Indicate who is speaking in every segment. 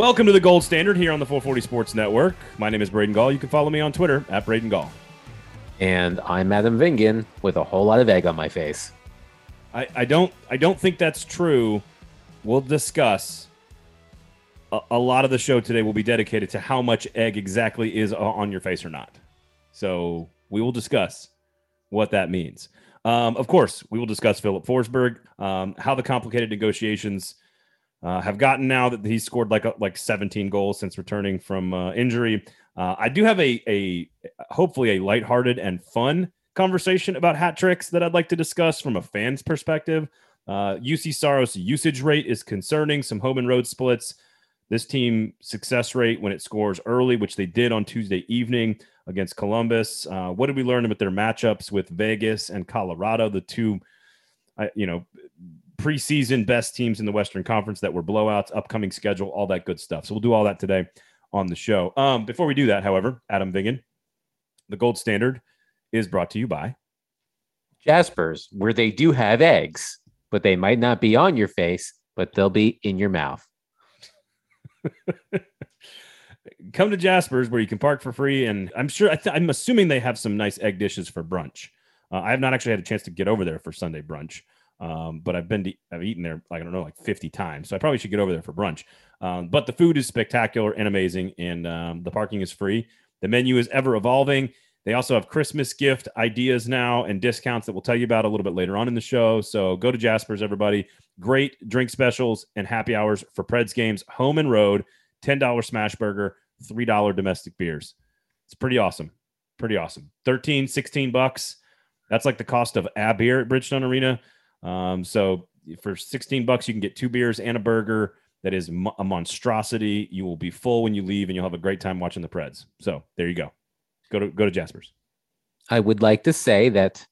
Speaker 1: Welcome to the Gold Standard here on the 440 Sports Network. My name is Braden Gall. You can follow me on Twitter at Braden Gall.
Speaker 2: And I'm Adam Vingan with a whole lot of egg on my face.
Speaker 1: I, I don't I don't think that's true. We'll discuss. A, a lot of the show today will be dedicated to how much egg exactly is on your face or not. So we will discuss what that means. Um, of course, we will discuss Filip Forsberg, um, how the complicated negotiations uh, have gotten now that he's scored like like 17 goals since returning from uh, injury. Uh, I do have a a hopefully a lighthearted and fun conversation about hat tricks that I'd like to discuss from a fan's perspective. Uh, Juuse Saros usage rate is concerning. Some home and road splits. This team success rate when it scores early, which they did on Tuesday evening against Columbus. Uh, what did we learn about their matchups with Vegas and Colorado, the two, uh, you know, preseason best teams in the Western Conference that were blowouts, upcoming schedule, all that good stuff. So we'll do all that today on the show. Um, before we do that, however, Adam Vingan, the gold standard is brought to you by
Speaker 2: Jaspers, where they do have eggs, but they might not be on your face, but they'll be in your mouth.
Speaker 1: Come to Jaspers, where you can park for free, and I'm sure I am assuming they have some nice egg dishes for brunch. Uh, I have not actually had a chance to get over there for Sunday brunch. Um, but I've been to, I've eaten there like I don't know like 50 times, so I probably should get over there for brunch. Um, but the food is spectacular and amazing, and um, the parking is free. The menu is ever evolving. They also have Christmas gift ideas now and discounts that we'll tell you about a little bit later on in the show. So go to Jasper's, everybody. Great drink specials and happy hours for Preds games, home and road. $10 smash burger, $3 domestic beers. It's pretty awesome. Pretty awesome. 13, 16 bucks. That's like the cost of a beer at Bridgestone Arena. Um, so for 16 bucks, you can get two beers and a burger. That is a monstrosity. You will be full when you leave, and you'll have a great time watching the Preds. So there you go. Go to go to Jasper's.
Speaker 2: I would like to say that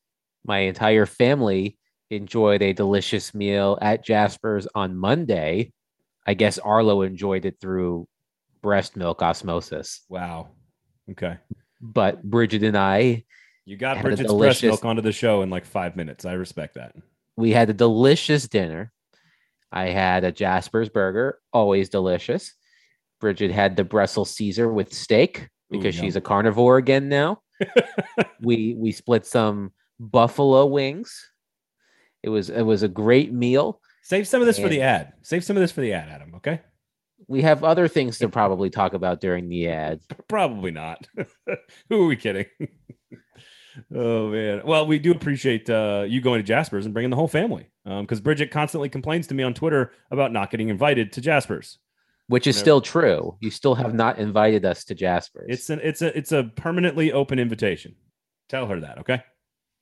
Speaker 2: my entire family enjoyed a delicious meal at Jasper's on Monday. I guess Arlo enjoyed it through breast milk osmosis.
Speaker 1: Wow. Okay.
Speaker 2: But Bridget and I,
Speaker 1: you got Bridget's delicious... breast milk onto the show in like five minutes. I respect that
Speaker 2: we had a delicious dinner. I had a Jasper's burger, always delicious. Bridget had the Brussels Caesar with steak because Ooh, she's a carnivore again now. we we split some buffalo wings. It was it was a great meal.
Speaker 1: Save some of this and for the ad. Save some of this for the ad, Adam. Okay.
Speaker 2: We have other things to probably talk about during the ad.
Speaker 1: Probably not. Who are we kidding? Oh man. Well, we do appreciate uh, you going to Jasper's and bringing the whole family. Because um, Bridget constantly complains to me on Twitter about not getting invited to Jasper's,
Speaker 2: which is still true. You still have not invited us to Jasper's.
Speaker 1: It's an it's a it's a permanently open invitation. Tell her that, okay?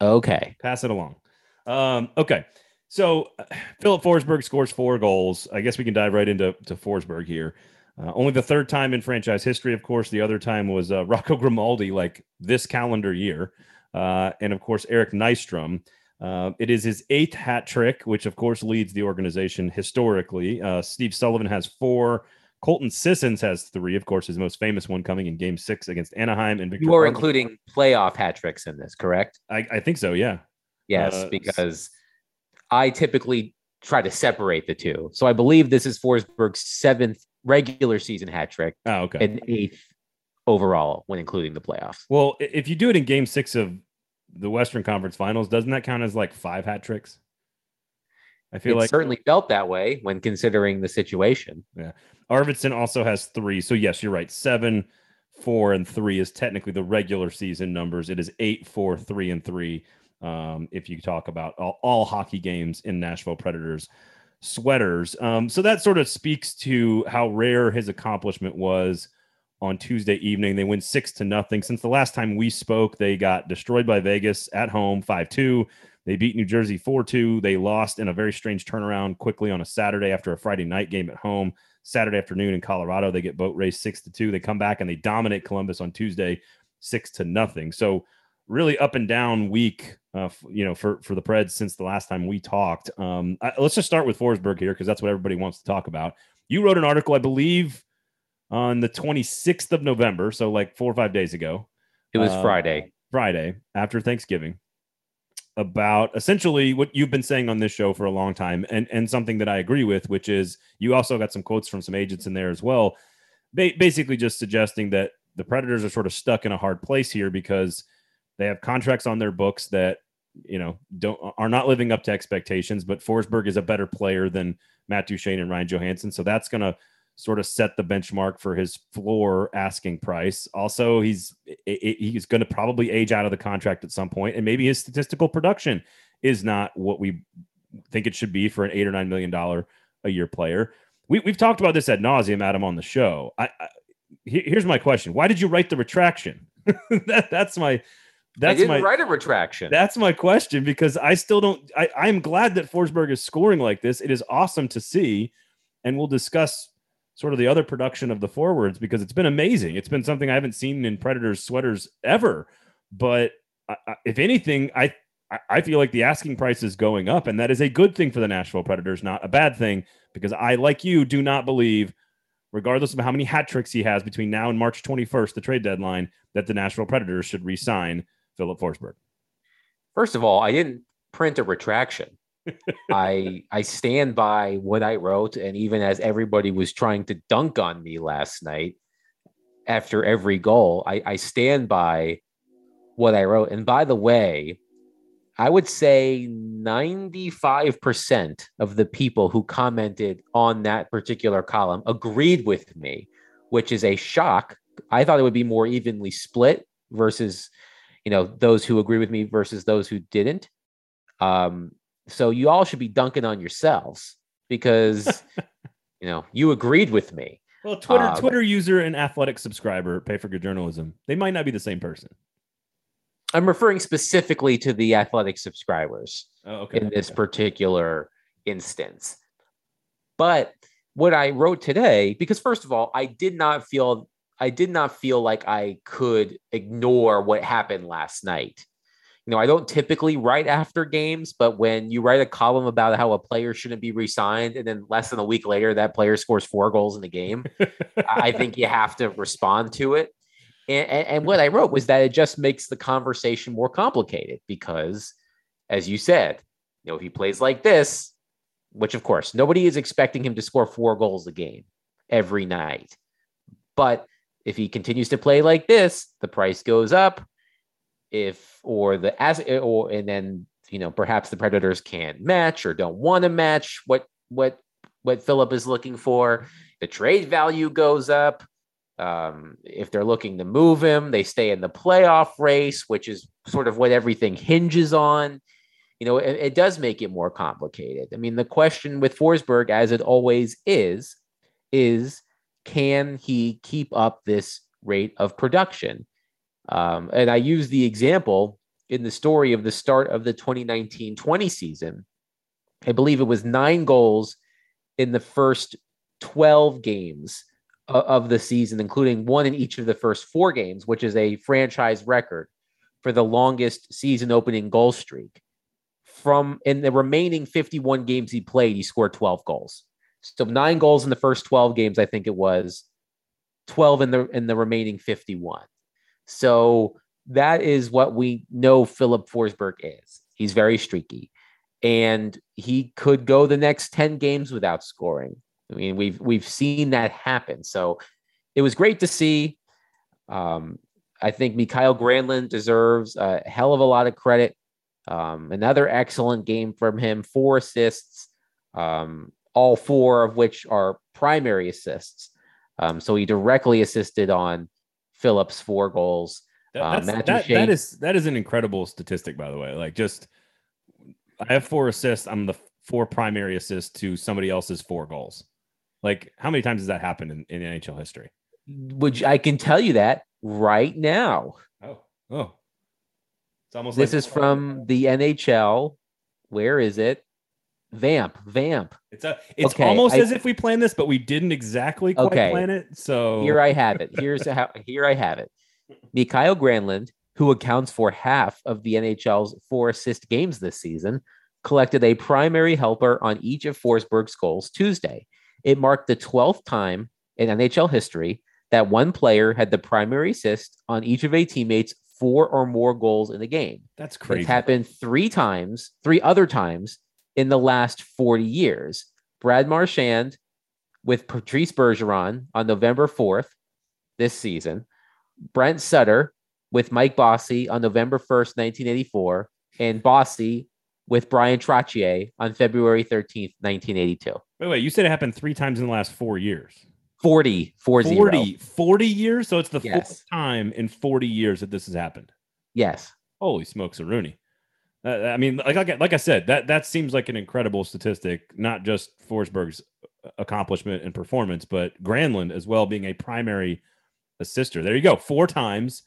Speaker 2: Okay.
Speaker 1: Pass it along. Um, okay. So uh, Filip Forsberg scores four goals. I guess we can dive right into to Forsberg here. Uh, only the third time in franchise history, of course. The other time was uh, Rocco Grimaldi, like this calendar year uh, and of course Eric Nystrom. Uh, it is his eighth hat trick, which of course leads the organization historically. Uh, Steve Sullivan has four. Colton Sissons has three, of course, his most famous one coming in Game Six against Anaheim. And
Speaker 2: Victor you are including playoff hat tricks in this, correct?
Speaker 1: I, I think so. Yeah.
Speaker 2: Yes, uh, because I typically try to separate the two. So I believe this is Forsberg's seventh regular season hat trick.
Speaker 1: Oh, okay.
Speaker 2: And eighth overall when including the playoffs.
Speaker 1: Well, if you do it in Game Six of the Western Conference Finals, doesn't that count as like five hat tricks?
Speaker 2: I feel it like certainly felt that way when considering the situation.
Speaker 1: Yeah. Arvidsson also has three. So yes, you're right. Seven, four, and three is technically the regular season numbers. It is eight, four, three, and three. Um, if you talk about all, all hockey games in Nashville Predators sweaters. Um, so that sort of speaks to how rare his accomplishment was on Tuesday evening. They win six to nothing. Since the last time we spoke, they got destroyed by Vegas at home 5 2. They beat New Jersey 4 2. They lost in a very strange turnaround quickly on a Saturday after a Friday night game at home. Saturday afternoon in Colorado, they get boat race 6 to 2. They come back and they dominate Columbus on Tuesday 6 to nothing. So, really up and down week, uh, you know, for for the Preds since the last time we talked. Um, I, let's just start with Forsberg here because that's what everybody wants to talk about. You wrote an article, I believe, on the 26th of November, so like four or five days ago.
Speaker 2: It was uh, Friday.
Speaker 1: Friday after Thanksgiving. about essentially what you've been saying on this show for a long time, and and something that I agree with, which is you also got some quotes from some agents in there as well, ba- basically just suggesting that the Predators are sort of stuck in a hard place here because they have contracts on their books that you know don't are not living up to expectations. But Forsberg is a better player than Matt Duchene and Ryan Johansen so that's going to sort of set the benchmark for his floor asking price. Also, he's he's going to probably age out of the contract at some point, and maybe his statistical production is not what we think it should be for an eight or nine million dollar a year player. We, have talked about this ad nauseum, Adam, on the show. I, I, here's my question: Why did you write the retraction? that, that's my that's
Speaker 2: I didn't
Speaker 1: my
Speaker 2: write a retraction.
Speaker 1: That's my question because I still don't. I, I'm glad that Forsberg is scoring like this. It is awesome to see, and we'll discuss sort of the other production of the forwards because it's been amazing. It's been something I haven't seen in Predators sweaters ever. But I, I, if anything, I I feel like the asking price is going up, and that is a good thing for the Nashville Predators, not a bad thing, because I, like you, do not believe, regardless of how many hat tricks he has between now and March 21st, the trade deadline, that the Nashville Predators should re-sign Filip Forsberg.
Speaker 2: First of all, I didn't print a retraction. I I stand by what I wrote, and even as everybody was trying to dunk on me last night after every goal, I, I stand by what I wrote. And by the way, I would say 95% of the people who commented on that particular column agreed with me, which is a shock. I thought it would be more evenly split versus, you know, those who agree with me versus those who didn't. Um, so you all should be dunking on yourselves because you know you agreed with me.
Speaker 1: Well, Twitter um, Twitter user and athletic subscriber pay for good journalism. They might not be the same person.
Speaker 2: I'm referring specifically to the athletic subscribers
Speaker 1: oh, okay.
Speaker 2: in this okay. particular instance. But what I wrote today, because first of all, I did not feel I did not feel like I could ignore what happened last night you know, I don't typically write after games, but when you write a column about how a player shouldn't be re-signed, and then less than a week later that player scores four goals in the game, I think you have to respond to it. And, and, and, what I wrote was that it just makes the conversation more complicated because, as you said, you know, if he plays like this, which of course nobody is expecting him to score four goals a game every night, but if he continues to play like this, the price goes up if or the as or and then you know perhaps the predators can't match or don't want to match what what what Filip is looking for. The trade value goes up. Um, if they're looking to move him, they stay in the playoff race, which is sort of what everything hinges on. You know, it, it does make it more complicated. I mean, the question with Forsberg, as it always is, is can he keep up this rate of production? Um, and I use the example in the story of the start of the 2019 20 season. I believe it was nine goals in the first 12 games of the season, including one in each of the first four games, which is a franchise record for the longest season opening goal streak. From in the remaining 51 games he played, he scored 12 goals. So nine goals in the first 12 games, I think it was 12 in the in the remaining 51. So that is what we know Filip Forsberg is. He's very streaky. And he could go the next 10 games without scoring. I mean, we've we've seen that happen. So it was great to see. Um, I think Mikael Granlund deserves a hell of a lot of credit. Um, another excellent game from him, four assists, um, all four of which are primary assists. Um, so he directly assisted on Filip's four goals.
Speaker 1: That, uh, that, that is that is an incredible statistic, by the way. Like, just I have four assists. I'm the four primary assists to somebody else's four goals. Like, how many times has that happened in, in NHL history?
Speaker 2: Which I can tell you that right now.
Speaker 1: Oh, oh,
Speaker 2: it's almost. This like, is from the NHL. Where is it? Vamp, vamp.
Speaker 1: It's a. It's okay, almost I, as if we planned this, but we didn't exactly quite okay. plan it. So
Speaker 2: here I have it. Here's how. Here I have it. Mikael Granlund, who accounts for half of the NHL's four assist games this season, collected a primary helper on each of Forsberg's goals Tuesday. It marked the 12th time in NHL history that one player had the primary assist on each of a teammate's four or more goals in a game.
Speaker 1: That's crazy.
Speaker 2: It's happened three times, three other times in the last 40 years. Brad Marchand with Patrice Bergeron on November 4th this season. Brent Sutter with Mike Bossy on November 1st, 1984. And Bossy with Bryan Trottier on February 13th, 1982.
Speaker 1: Wait, wait, you said it happened three times in the last four years.
Speaker 2: 40, 40,
Speaker 1: 40, 40 years? So it's the
Speaker 2: Yes.
Speaker 1: fourth time in 40 years that this has happened.
Speaker 2: Yes.
Speaker 1: Holy smokes, a Rooney. Uh, I mean, like, like, like I said, that, that seems like an incredible statistic, not just Forsberg's accomplishment and performance, but Granlund as well being a primary assister. There you go. Four times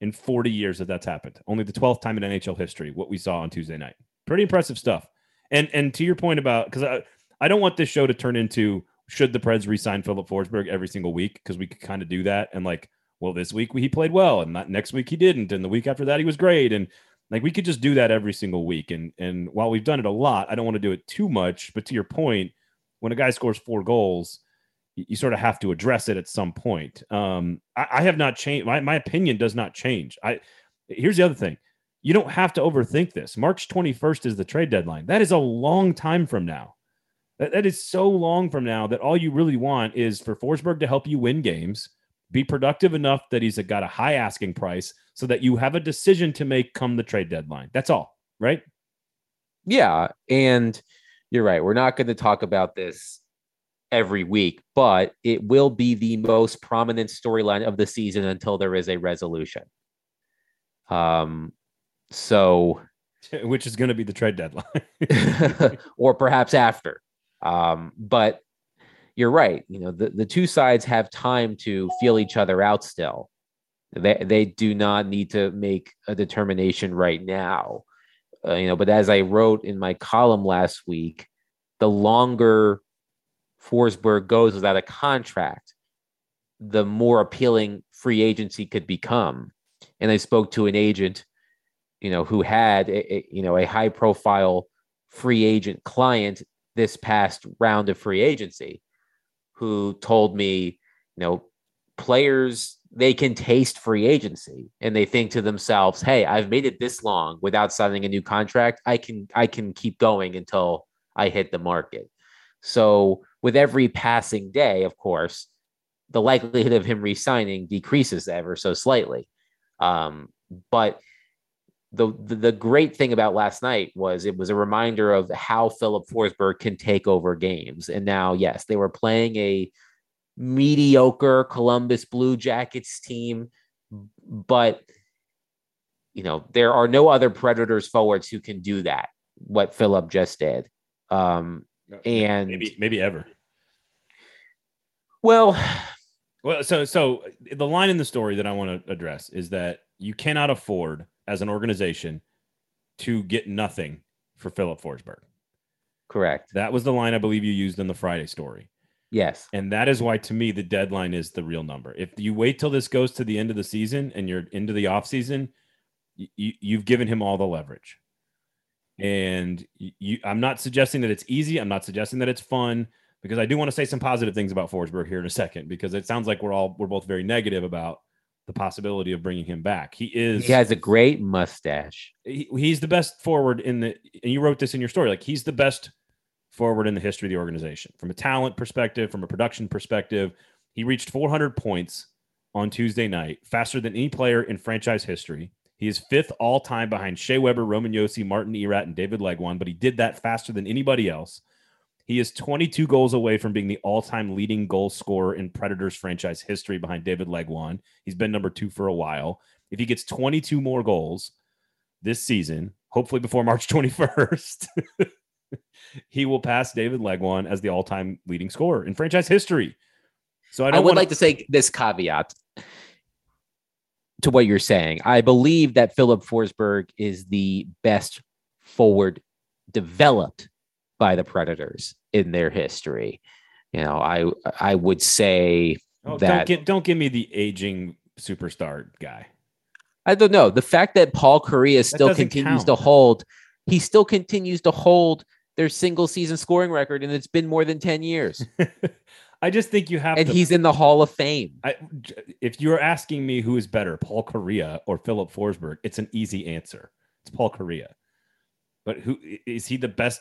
Speaker 1: in 40 years that that's happened. Only the 12th time in NHL history, what we saw on Tuesday night. Pretty impressive stuff. And and to your point about because I, I don't want this show to turn into should the Preds re-sign Filip Forsberg every single week because we could kind of do that and like well this week he played well and not next week he didn't and the week after that he was great and like we could just do that every single week. And and while we've done it a lot I don't want to do it too much. But to your point when a guy scores four goals you, sort of have to address it at some point. Um I, I have not changed my, my opinion does not change. I here's the other thing. You don't have to overthink this. March 21st is the trade deadline. That is a long time from now. That, that is so long from now that all you really want is for Forsberg to help you win games, be productive enough that he's got a high asking price so that you have a decision to make come the trade deadline. That's all, right?
Speaker 2: Yeah. And you're right. We're not going to talk about this every week, but it will be the most prominent storyline of the season until there is a resolution. Um, so,
Speaker 1: Which is going to be the trade deadline.
Speaker 2: or perhaps after. Um, but you're right. You know, the, the two sides have time to feel each other out still. They, they do not need to make a determination right now. Uh, you know, but as I wrote in my column last week, the longer Forsberg goes without a contract, the more appealing free agency could become. And I spoke to an agent, you know, who had a, a you know a high profile free agent client this past round of free agency, who told me, you know, players they can taste free agency and they think to themselves, "Hey, I've made it this long without signing a new contract. I can I can keep going until I hit the market." So, with every passing day, of course, the likelihood of him re-signing decreases ever so slightly. Um, but the, the the great thing about last night was it was a reminder of how Filip Forsberg can take over games. And now, yes, they were playing a mediocre Columbus Blue Jackets team, but you know there are no other Predators forwards who can do that. What Filip just did, um, and
Speaker 1: maybe maybe ever.
Speaker 2: well,
Speaker 1: Well, so so the line in the story that I want to address is that you cannot afford as an organization to get nothing for Filip Forsberg.
Speaker 2: correct.
Speaker 1: That was the line I believe you used in the Friday story.
Speaker 2: Yes,
Speaker 1: And that is why, to me, the deadline is the real number. If you wait till this goes to the end of the season and you're into the offseason, you, you've given him all the leverage. And you, I'm not suggesting that it's easy. I'm not suggesting that it's fun because I do want to say some positive things about Forsberg here in a second because it sounds like we're all we're both very negative about the possibility of bringing him back. He is
Speaker 2: he has a great mustache.
Speaker 1: he, he's the best forward in the and you wrote this in your story like he's the best forward in the history of the organization from a talent perspective from a production perspective he reached 400 points on tuesday night faster than any player in franchise history he is fifth all time behind Shea Weber, Roman Josi, Martin Erat, and David Legwand, but he did that faster than anybody else. He is 22 goals away from being the all-time leading goal scorer in Predators franchise history behind David Legwand. He's been number two for a while. If he gets 22 more goals, this season, hopefully before March 21st, he will pass David Legwand as the all-time leading scorer in franchise history. So I
Speaker 2: I, would
Speaker 1: wanna-
Speaker 2: like to say this caveat to what you're saying. I believe that Filip Forsberg is the best forward developed by the Predators in their history. You know, I I would say
Speaker 1: Oh, don't
Speaker 2: that
Speaker 1: get don't give me the aging superstar guy.
Speaker 2: I don't know the fact that Paul Kariya still continues
Speaker 1: count.
Speaker 2: to hold. He still continues to hold their single season scoring record, and it's been more than ten years.
Speaker 1: I just think you have
Speaker 2: and
Speaker 1: to.
Speaker 2: he's in the Hall of Fame.
Speaker 1: I, if you're asking me who is better, Paul Kariya or Filip Forsberg, it's an easy answer. It's Paul Kariya. But who is he the best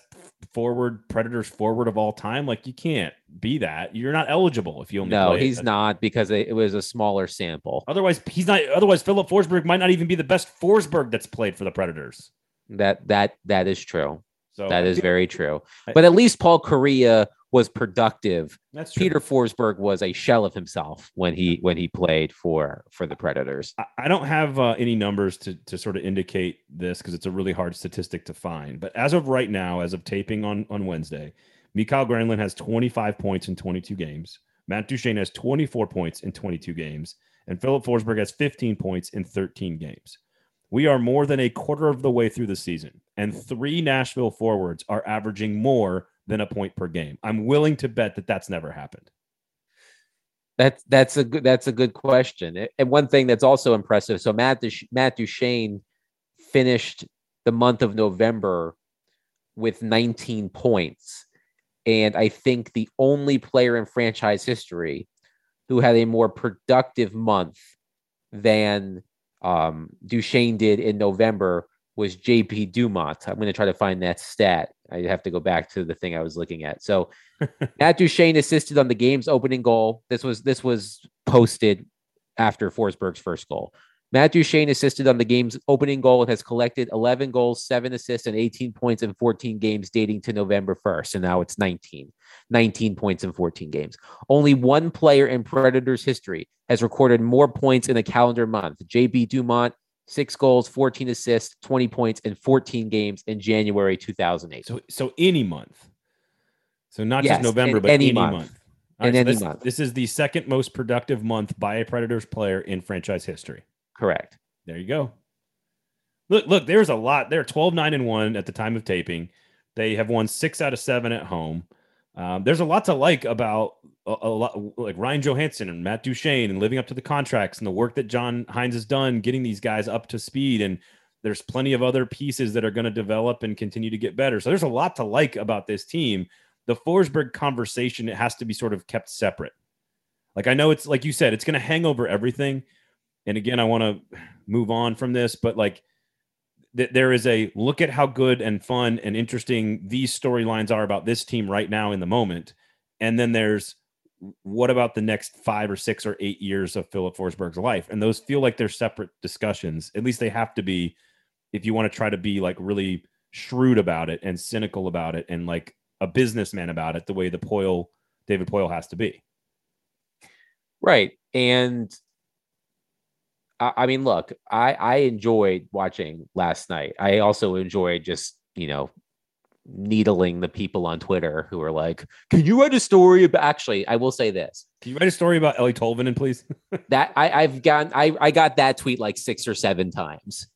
Speaker 1: forward Predators forward of all time? Like you can't be that. You're not eligible if you only.
Speaker 2: No, he's
Speaker 1: it.
Speaker 2: not because it, was a smaller sample.
Speaker 1: Otherwise, he's not. Otherwise, Filip Forsberg might not even be the best Forsberg that's played for the Predators.
Speaker 2: That that that is true.
Speaker 1: So
Speaker 2: that is very true. But at least Paul Kariya was productive.
Speaker 1: that's true.
Speaker 2: Peter Forsberg was a shell of himself when he when he played for for the Predators.
Speaker 1: I- don't have uh, any numbers to, to sort of indicate this because it's a really hard statistic to find. But as of right now, as of taping on, on Wednesday, Mikael Granlund has 25 points in 22 games. Matt Duchene has 24 points in 22 games. And Filip Forsberg has 15 points in 13 games. We are more than a quarter of the way through the season, and three Nashville forwards are averaging more than a point per game. I'm willing to bet that that's never happened.
Speaker 2: That's that's a good that's a good question. And one thing that's also impressive. So Matt Matt Duchene finished the month of November with 19 points, and I think the only player in franchise history who had a more productive month than um, Duchene did in November was JP Dumont. I'm going to try to find that stat. I have to go back to the thing I was looking at. So Matt Duchene assisted on the game's opening goal. This was this was posted after Forsberg's first goal. Matt Duchene assisted on the game's opening goal and has collected 11 goals, seven assists, and 18 points in 14 games dating to November 1st. And now it's 19. 19 points in 14 games. Only one player in Predators history has recorded more points in a calendar month. JP Dumont, six goals, 14 assists, 20 points in 14 games in January 2008.
Speaker 1: So so any month. So not
Speaker 2: Yes,
Speaker 1: just November, but
Speaker 2: any
Speaker 1: any,
Speaker 2: month.
Speaker 1: month. All
Speaker 2: In
Speaker 1: so
Speaker 2: any
Speaker 1: this,
Speaker 2: month.
Speaker 1: This is the second most productive month by a Predators player in franchise history.
Speaker 2: Correct.
Speaker 1: There you go. Look, look, there's a lot. They're 12, 9, and 1 at the time of taping. They have won six out of seven at home. Um, there's a lot to like about a, a lot like Ryan Johansen and Matt Duchene and living up to the contracts and the work that John Hynes has done getting these guys up to speed. And there's plenty of other pieces that are going to develop and continue to get better. So there's a lot to like about this team. The Forsberg conversation, it has to be sort of kept separate. Like I know it's like you said, it's going to hang over everything. And again, I want to move on from this, but like th- there is a look at how good and fun and interesting these storylines are about this team right now in the moment. And then there's what about the next five or six or eight years of Filip Forsberg's life? And those feel like they're separate discussions. At least they have to be if you want to try to be like really shrewd about it and cynical about it and like a businessman about it, the way the Poile, David Poile has to be.
Speaker 2: Right. And I, I mean, look, I, I enjoyed watching last night. I also enjoyed just, you know, needling the people on Twitter who are like, can you write a story about actually, I will say this.
Speaker 1: Can you write a story about Eeli Tolvanen, please?
Speaker 2: That I, I've gotten I, I got that tweet like six or seven times.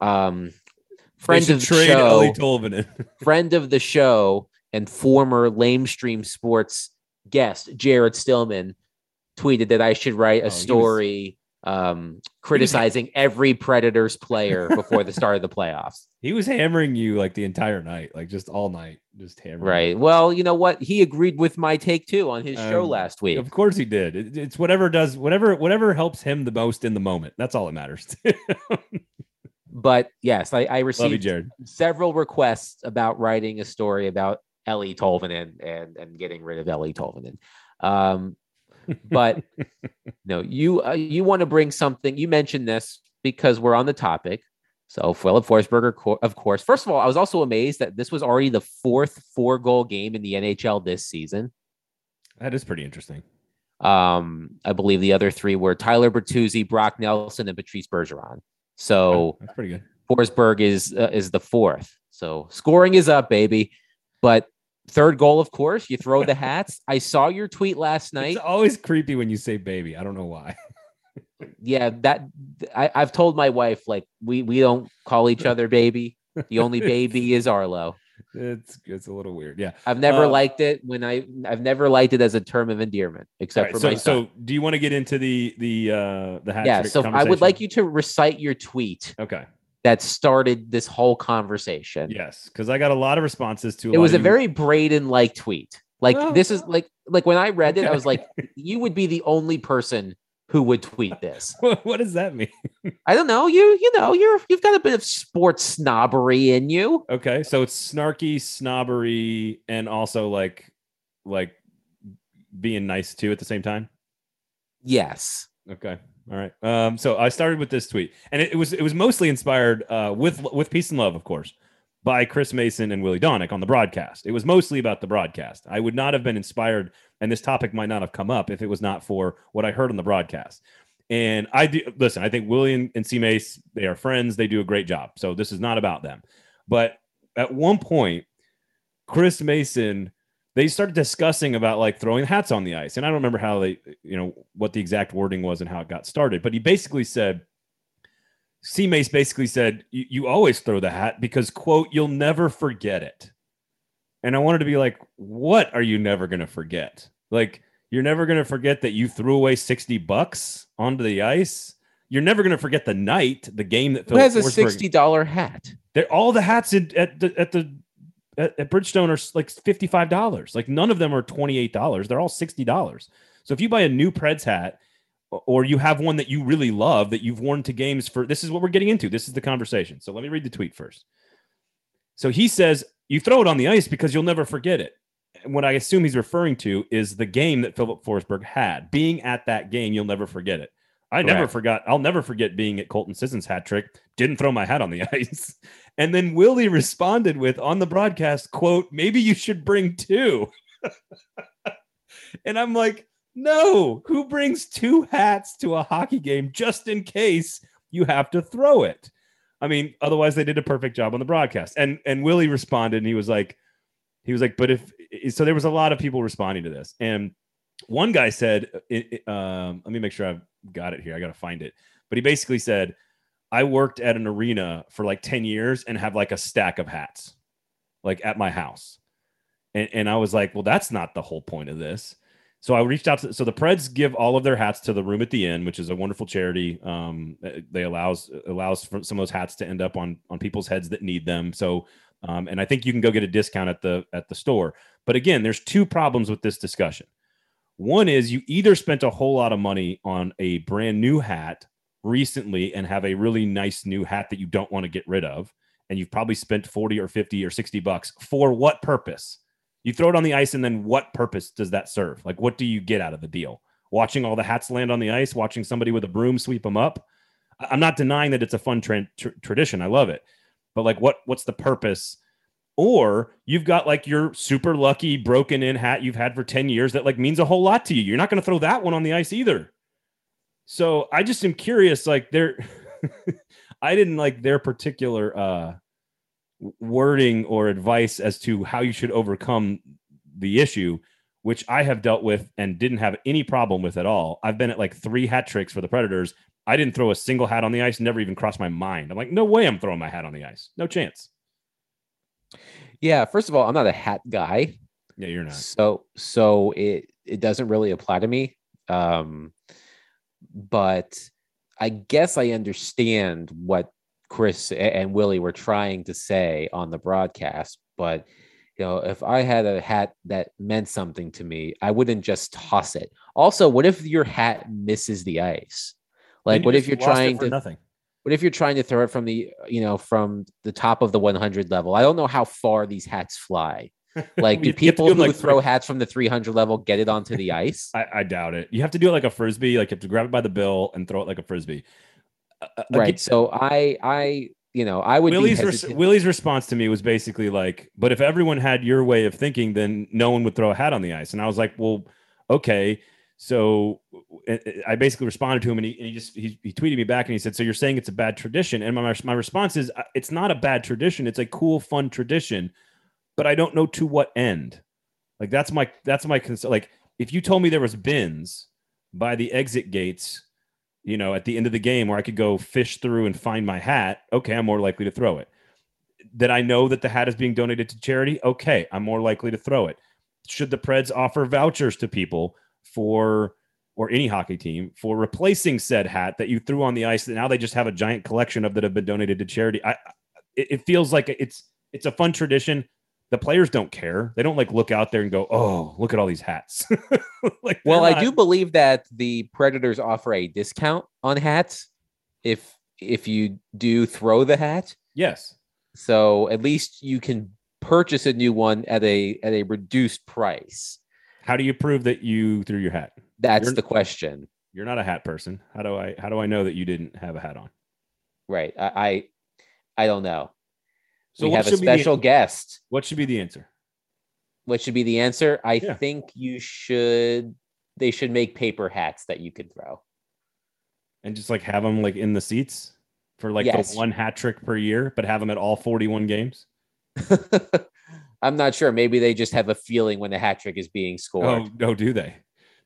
Speaker 2: Um friend of the show. Friend of the show and former lamestream sports guest jared stillman tweeted that i should write
Speaker 1: Oh,
Speaker 2: a
Speaker 1: was-
Speaker 2: story um, criticizing every predators player before the start of the playoffs
Speaker 1: He was hammering you like the entire night, like just all night, just hammering. you.
Speaker 2: right well you know what he agreed with my take too on his show
Speaker 1: Um,
Speaker 2: last week
Speaker 1: Of course he did. It- it's whatever does whatever whatever helps him the most in the moment. That's all that matters.
Speaker 2: but yes i, I
Speaker 1: you,
Speaker 2: received
Speaker 1: Jared.
Speaker 2: several requests about writing a story about Eeli Tolvanen and and getting rid of Eeli Tolvanen. Um, but no, you uh, you want to bring something. You mentioned this because we're on the topic. So Filip Forsberger, of course. First of all, I was also amazed that this was already the fourth four goal game in the NHL this season.
Speaker 1: That is pretty interesting.
Speaker 2: Um, I believe the other three were Tyler Bertuzzi, Brock Nelson, and Patrice Bergeron. So
Speaker 1: That's pretty good.
Speaker 2: Forsberg is uh, is the fourth. So scoring is up, baby. But third goal, of course, you throw the hats. I saw your tweet last night.
Speaker 1: It's always creepy when you say baby. I don't know why.
Speaker 2: Yeah, that I, I've told my wife like we we don't call each other baby. The only baby is Arlo.
Speaker 1: It's it's a little weird. Yeah.
Speaker 2: I've never
Speaker 1: Uh,
Speaker 2: liked it when I I've never liked it as a term of endearment, except
Speaker 1: right,
Speaker 2: for
Speaker 1: so so do you want to get into the the uh the hat
Speaker 2: yeah, so I would like you to recite your tweet
Speaker 1: Okay.
Speaker 2: That started this whole conversation.
Speaker 1: Yes, because I got a lot of responses to.
Speaker 2: It
Speaker 1: lot
Speaker 2: was a
Speaker 1: you-
Speaker 2: very Braden like tweet. Like
Speaker 1: Oh,
Speaker 2: this is like like when I read it, I was like, you would be the only person who would tweet this.
Speaker 1: What, what does that mean?
Speaker 2: I don't know. You you know you're you've got a bit of sports snobbery in you.
Speaker 1: Okay, so it's snarky, snobbery, and also like like being nice too at the same time.
Speaker 2: Yes.
Speaker 1: Okay. All right. Um, so I started with this tweet, and it, it was it was mostly inspired uh, with with peace and love, of course, by Chris Mason and Willie Daniels on the broadcast. It was mostly about the broadcast. I would not have been inspired, and this topic might not have come up if it was not for what I heard on the broadcast. And I do listen. I think Willie and, and C Mace they are friends. They do a great job. So this is not about them. But at one point, Chris Mason they started discussing about like throwing hats on the ice. And I don't remember how they, you know, what the exact wording was and how it got started, but he basically said, C Mace basically said, you, always throw the hat because, quote, you'll never forget it. And I wanted to be like, what are you never going to forget? Like, you're never going to forget that you threw away 60 bucks onto the ice. You're never going to forget the night, the game that
Speaker 2: Who has a sixty dollar hat?
Speaker 1: they're all the hats in, at the at the at, at Bridgestone are like fifty five dollars. Like none of them are twenty eight dollars. They're all sixty dollars. So if you buy a new Preds hat, or you have one that you really love that you've worn to games for, this is what we're getting into. This is the conversation. So let me read the tweet first. So he says you throw it on the ice because you'll never forget it. And what I assume he's referring to is the game that Filip Forsberg had. Being at that game, you'll never forget it. I never forgot. I'll never forget being at Colton Sisson's hat trick. Didn't throw my hat on the ice. And then Willie responded with on the broadcast, quote, maybe you should bring two. and I'm like, no, who brings two hats to a hockey game just in case you have to throw it? I mean, otherwise they did a perfect job on the broadcast. And and Willie responded and he was like, he was like, but if so, there was a lot of people responding to this. And one guy said, um, let me make sure I've got it here. I got to find it. But he basically said, I worked at an arena for like 10 years and have like a stack of hats, like at my house. And, and I was like, well, that's not the whole point of this. So I reached out to, so the Preds give all of their hats to the room at the inn, which is a wonderful charity. Um, they allows, allows for some of those hats to end up on, on people's heads that need them. So, um, and I think you can go get a discount at the, at the store. But again, there's two problems with this discussion. One is you either spent a whole lot of money on a brand new hat recently and have a really nice new hat that you don't want to get rid of, and you've probably spent 40 or 50 or 60 bucks for what purpose? You throw it on the ice, and then what purpose does that serve? Like, what do you get out of the deal? Watching all the hats land on the ice, watching somebody with a broom sweep them up. I'm not denying that it's a fun tra- tr- tradition. I love it, but like, what what's the purpose? Or you've got like your super lucky broken in hat you've had for 10 years that like means a whole lot to you. You're not going to throw that one on the ice either. So I just am curious, like their I didn't like their particular uh wording or advice as to how you should overcome the issue, which I have dealt with and didn't have any problem with at all. I've been at like three hat tricks for the Predators. I didn't throw a single hat on the ice, never even crossed my mind. I'm like, no way I'm throwing my hat on the ice. No chance.
Speaker 2: Yeah. First of all, I'm not a hat guy.
Speaker 1: Yeah, you're not.
Speaker 2: So so it it doesn't really apply to me. Um but I guess I understand what Chris and Willie were trying to say on the broadcast, but you know, if I had a hat that meant something to me, I wouldn't just toss it. Also, what if your hat misses the ice? Like, what if you're trying to
Speaker 1: nothing?
Speaker 2: what if you're trying to throw it from the you know from the top of the 100 level? I don't know how far these hats fly. Like, do
Speaker 1: You have to
Speaker 2: people who
Speaker 1: like
Speaker 2: throw
Speaker 1: three-
Speaker 2: hats from the 300 level get it onto the ice?
Speaker 1: I, I doubt it. You have to do it like a frisbee. Like you have to grab it by the bill and throw it like a frisbee. Uh, uh,
Speaker 2: right. So I, I, you know, I would
Speaker 1: Willie's res- Willie's response to me was basically like, "But if everyone had your way of thinking, then no one would throw a hat on the ice." And I was like, "Well, okay." So uh, I basically responded to him, and he, and he just he, he tweeted me back, and he said, "So you're saying it's a bad tradition?" And my my response is, "Uh, "It's not a bad tradition. It's a cool, fun tradition, but I don't know to what end." Like that's my that's my concern. Like if you told me there was bins by the exit gates you know, at the end of the game where I could go fish through and find my hat, okay, I'm more likely to throw it. That I know that the hat is being donated to charity, okay, I'm more likely to throw it. Should the Preds offer vouchers to people for or any hockey team for replacing said hat that you threw on the ice that now they just have a giant collection of that have been donated to charity? I it, it feels like it's it's a fun tradition. The players don't care. They don't like look out there and go, "Oh, look at all these hats."
Speaker 2: like, well, I do believe that the Predators offer a discount on hats if if you do throw the hat.
Speaker 1: Yes.
Speaker 2: So at least you can purchase a new one at a at a reduced price.
Speaker 1: How do you prove that you threw your hat?
Speaker 2: That's you're, the question.
Speaker 1: You're not a hat person. How do I how do I know that you didn't have a hat on?
Speaker 2: Right. I I, I don't know. So we have a special
Speaker 1: the,
Speaker 2: guest.
Speaker 1: What should be the answer?
Speaker 2: What should be the answer? I yeah. think you should. They should make paper hats that you could throw,
Speaker 1: and just like have them like in the seats for like yes. the one hat trick per year, but have them at all forty-one games.
Speaker 2: I'm not sure. Maybe they just have a feeling when the hat trick is being scored.
Speaker 1: Oh, no, do they?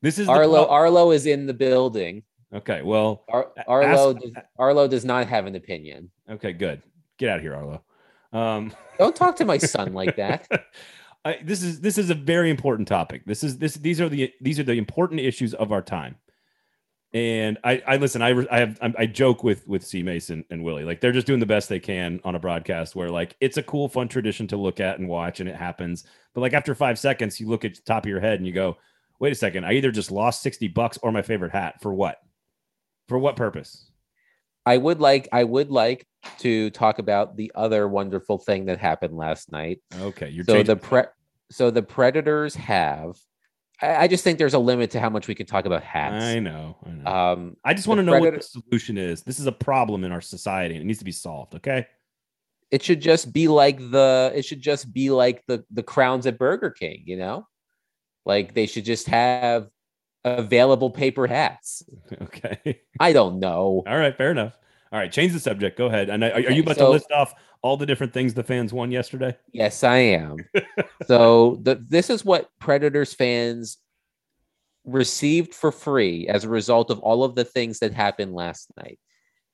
Speaker 1: This is
Speaker 2: Arlo. The... Arlo is in the building.
Speaker 1: Okay, well,
Speaker 2: Ar- Arlo ask... does, Arlo does not have an opinion.
Speaker 1: Okay, good. Get out of here, Arlo. Um,
Speaker 2: Don't talk to my son like that.
Speaker 1: I, this is this is a very important topic. This is this these are the these are the important issues of our time. And I, I listen. I, I have I joke with with C Mason and Willie. Like they're just doing the best they can on a broadcast where like it's a cool, fun tradition to look at and watch, and it happens. But like after five seconds, you look at the top of your head and you go, "Wait a second! I either just lost sixty bucks or my favorite hat for what? For what purpose?"
Speaker 2: I would like I would like to talk about the other wonderful thing that happened last night.
Speaker 1: Okay, you're
Speaker 2: so the pre so the Predators have. I, I, just think there's a limit to how much we can talk about hats.
Speaker 1: I know. I know. Um, I just want to know Predator- what the solution is. This is a problem in our society, and it needs to be solved. Okay.
Speaker 2: It should just be like the. It should just be like the the crowns at Burger King. You know, like they should just have available paper hats.
Speaker 1: Okay.
Speaker 2: I don't know.
Speaker 1: All right, fair enough. All right, change the subject. Go ahead. And are, are you about so, to list off all the different things the fans won yesterday?
Speaker 2: Yes, I am. so the, this is what Predators fans received for free as a result of all of the things that happened last night.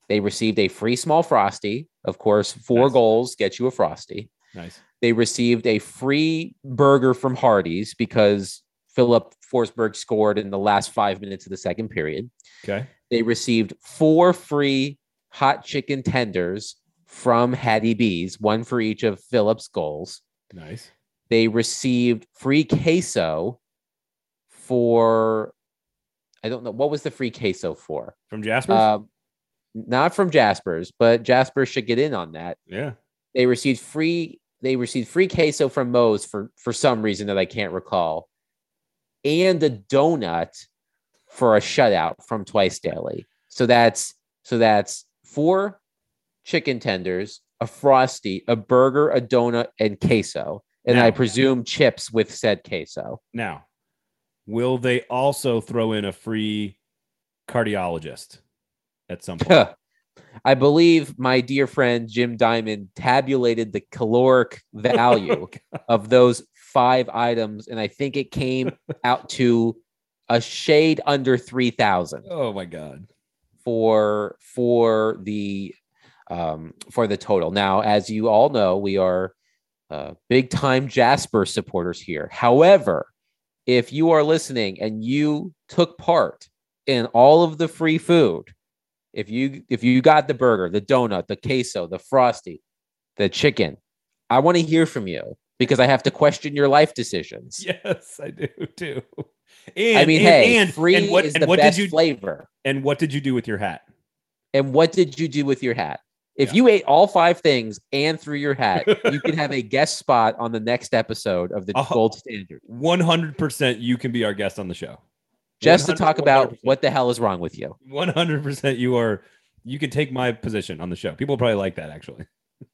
Speaker 2: They received a free small frosty. Of course, four nice. goals get you a frosty.
Speaker 1: Nice.
Speaker 2: They received a free burger from Hardee's because Filip Forsberg scored in the last five minutes of the second period.
Speaker 1: Okay.
Speaker 2: They received four free hot chicken tenders from Hattie B's, one for each of Filip's goals.
Speaker 1: Nice.
Speaker 2: They received free queso for, I don't know, what was the free queso for?
Speaker 1: From Jasper's? Uh,
Speaker 2: not from Jasper's, but Jasper should get in on that.
Speaker 1: Yeah.
Speaker 2: They received free they received free queso from Moe's for for some reason that I can't recall, and a donut for a shutout from Twice Daily. So that's so that's four chicken tenders, a frosty, a burger, a donut, and queso. And now, I presume chips with said queso.
Speaker 1: Now, will they also throw in a free cardiologist at some point?
Speaker 2: I believe my dear friend Jim Diamond tabulated the caloric value oh, of those five items, and I think it came out to a shade under three thousand.
Speaker 1: Oh my god!
Speaker 2: For for the um, for the total. Now, as you all know, we are uh, big time Jasper supporters here. However, if you are listening and you took part in all of the free food, if you if you got the burger, the donut, the queso, the frosty, the chicken, I want to hear from you because I have to question your life decisions.
Speaker 1: Yes, I do too. And,
Speaker 2: I mean,
Speaker 1: and,
Speaker 2: hey, and, free and what, is the best you, flavor.
Speaker 1: And what did you do with your hat?
Speaker 2: And what did you do with your hat? If yeah. you ate all five things and threw your hat, you can have a guest spot on the next episode of the uh, Gold Standard.
Speaker 1: One hundred percent, you can be our guest on the show.
Speaker 2: Just to talk about 100%. what the hell is wrong with you.
Speaker 1: One hundred percent, you are. You can take my position on the show. People probably like that, actually.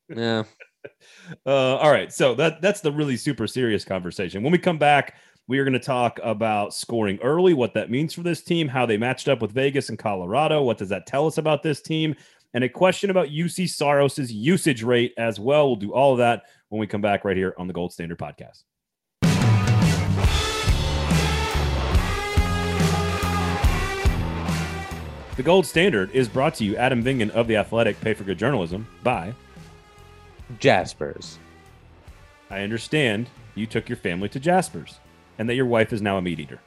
Speaker 2: Yeah.
Speaker 1: uh, all right, so that that's the really super serious conversation. When we come back, we are going to talk about scoring early, what that means for this team, how they matched up with Vegas and Colorado. What does that tell us about this team? and a question about Juuse Saros's usage rate as well. We'll do all of that when we come back right here on the Gold Standard Podcast. The Gold Standard is brought to you, Adam Vingan of The Athletic, Pay for Good Journalism, by
Speaker 2: Jaspers.
Speaker 1: I understand you took your family to Jaspers and that your wife is now a meat eater.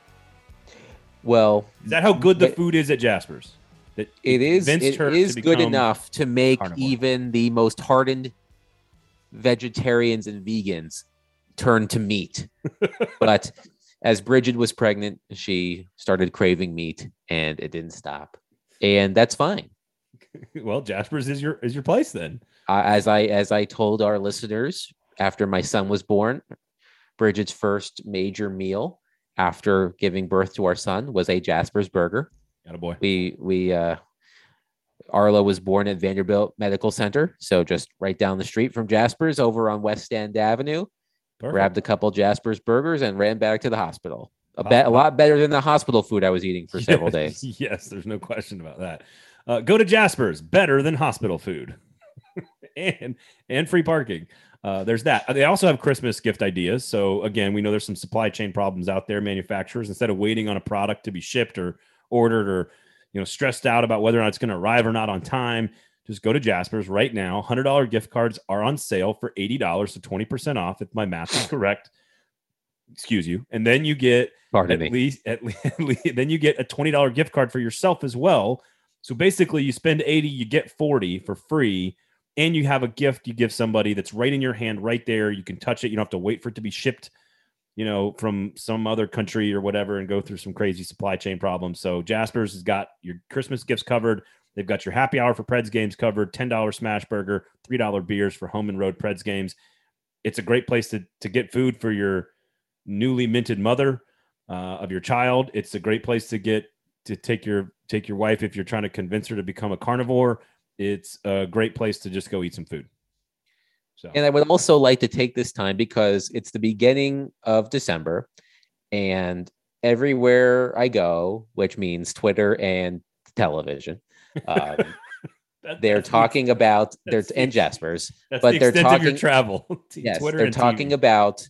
Speaker 2: Well,
Speaker 1: is that how good the food is at Jaspers?
Speaker 2: that it is it is good enough to make carnivore. even the most hardened vegetarians and vegans turn to meat. but as Bridget was pregnant, she started craving meat and it didn't stop. And that's fine.
Speaker 1: well, Jasper's is your is your place then.
Speaker 2: Uh, as I as I told our listeners after my son was born, Bridget's first major meal after giving birth to our son was a Jasper's burger.
Speaker 1: Got a boy.
Speaker 2: We we uh Arlo was born at Vanderbilt Medical Center, so just right down the street from Jasper's over on West End Avenue. Perfect. Grabbed a couple Jasper's burgers and ran back to the hospital. A, be- a lot better than the hospital food I was eating for several days.
Speaker 1: yes, there's no question about that. Uh, go to Jasper's, better than hospital food, and and free parking. Uh, there's that. They also have Christmas gift ideas. So again, we know there's some supply chain problems out there. Manufacturers, instead of waiting on a product to be shipped or ordered, or you know stressed out about whether or not it's going to arrive or not on time, just go to Jasper's right now. Hundred dollar gift cards are on sale for eighty dollars, so twenty percent off. If my math is correct. Excuse you, and then you get
Speaker 2: Pardon
Speaker 1: at
Speaker 2: me.
Speaker 1: least at least then you get a twenty dollar gift card for yourself as well. So basically, you spend eighty, you get forty for free and you have a gift you give somebody that's right in your hand right there. You can touch it. You don't have to wait for it to be shipped you know from some other country or whatever and go through some crazy supply chain problems. So jaspers has got your christmas gifts covered. They've got your happy hour for preds games covered $10 smash burger $3 beers for home and road preds games. It's a great place to, to get food for your newly minted mother uh, of your child. It's a great place to get to take your take your wife if you're trying to convince her to become a carnivore it's a great place to just go eat some food.
Speaker 2: So. And I would also like to take this time because it's the beginning of December, and everywhere I go, which means Twitter and television, um, that, they're talking about their and Jaspers,
Speaker 1: but the
Speaker 2: they're
Speaker 1: talking travel.
Speaker 2: yes, Twitter they're talking TV. about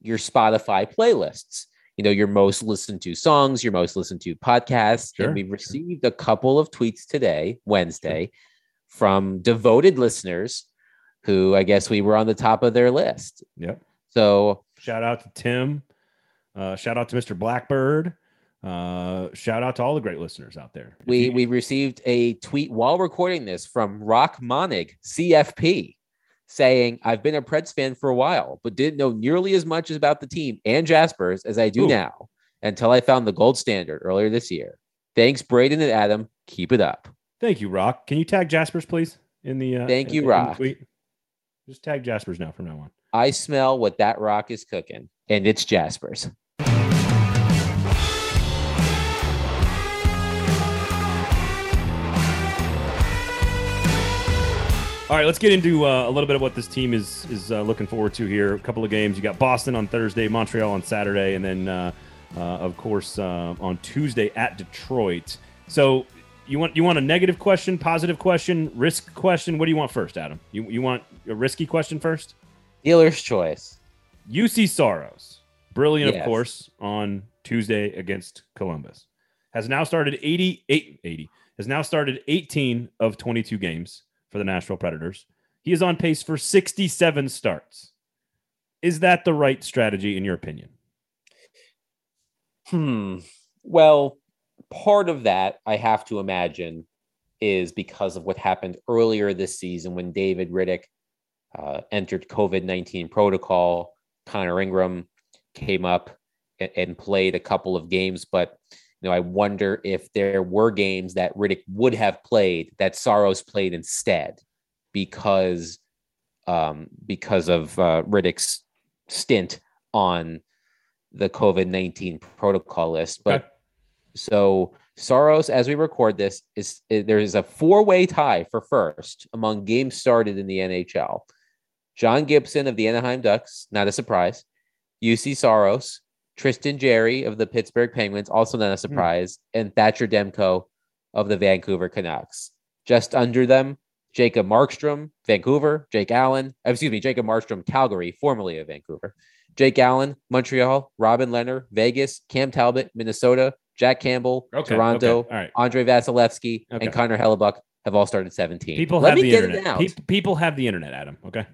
Speaker 2: your Spotify playlists. You know, your most listened to songs, your most listened to podcasts. Sure, and we received sure. a couple of tweets today, Wednesday. Sure from devoted listeners who I guess we were on the top of their list.
Speaker 1: Yep.
Speaker 2: So
Speaker 1: shout out to Tim. Uh, shout out to Mr. Blackbird. Uh, shout out to all the great listeners out there.
Speaker 2: we you- we received a tweet while recording this from Rock Monig, CFP, saying, I've been a Preds fan for a while, but didn't know nearly as much about the team and Jaspers as I do Ooh. now until I found the gold standard earlier this year. Thanks, Braden and Adam. Keep it up.
Speaker 1: Thank you, Rock. Can you tag Jaspers, please? In the uh,
Speaker 2: thank you,
Speaker 1: in,
Speaker 2: Rock.
Speaker 1: In Just tag Jaspers now from now on.
Speaker 2: I smell what that rock is cooking, and it's Jaspers. All
Speaker 1: right, let's get into uh, a little bit of what this team is is uh, looking forward to here. A couple of games. You got Boston on Thursday, Montreal on Saturday, and then, uh, uh of course, uh, on Tuesday at Detroit. So you want you want a negative question, positive question, risk question? What do you want first, Adam? You you want a risky question first?
Speaker 2: Dealer's choice.
Speaker 1: Juuse Saros, brilliant, yes. of course, on Tuesday against Columbus, has now started 88, 80, has now started 18 of 22 games for the Nashville Predators. He is on pace for 67 starts. Is that the right strategy in your opinion?
Speaker 2: Hmm. Well, part of that, I have to imagine, is because of what happened earlier this season when David Rittich uh, entered COVID 19 protocol. Connor Ingram came up and, and, played a couple of games, but you know, I wonder if there were games that Rittich would have played that Saros played instead because um, because of uh, Rittich's stint on the COVID 19 protocol list. But. So Saros, as we record this, is, there is a four-way tie for first among games started in the NHL. John Gibson of the Anaheim Ducks, not a surprise. Juuse Saros, Tristan Jarry of the Pittsburgh Penguins, also not a hmm. surprise, mm. and Thatcher Demko of the Vancouver Canucks. Just under them, Jacob Markstrom, Vancouver, Jake Allen, excuse me, Jacob Markstrom, Calgary, formerly of Vancouver, Jake Allen, Montreal, Robin Lehner, Vegas, Cam Talbot, Minnesota, Jack Campbell, okay, Toronto, okay, right. Andrei Vasilevskiy, okay. and Connor Hellebuyck have all started 17.
Speaker 1: People Let have me the get internet. It out. people have the internet, Adam. Okay.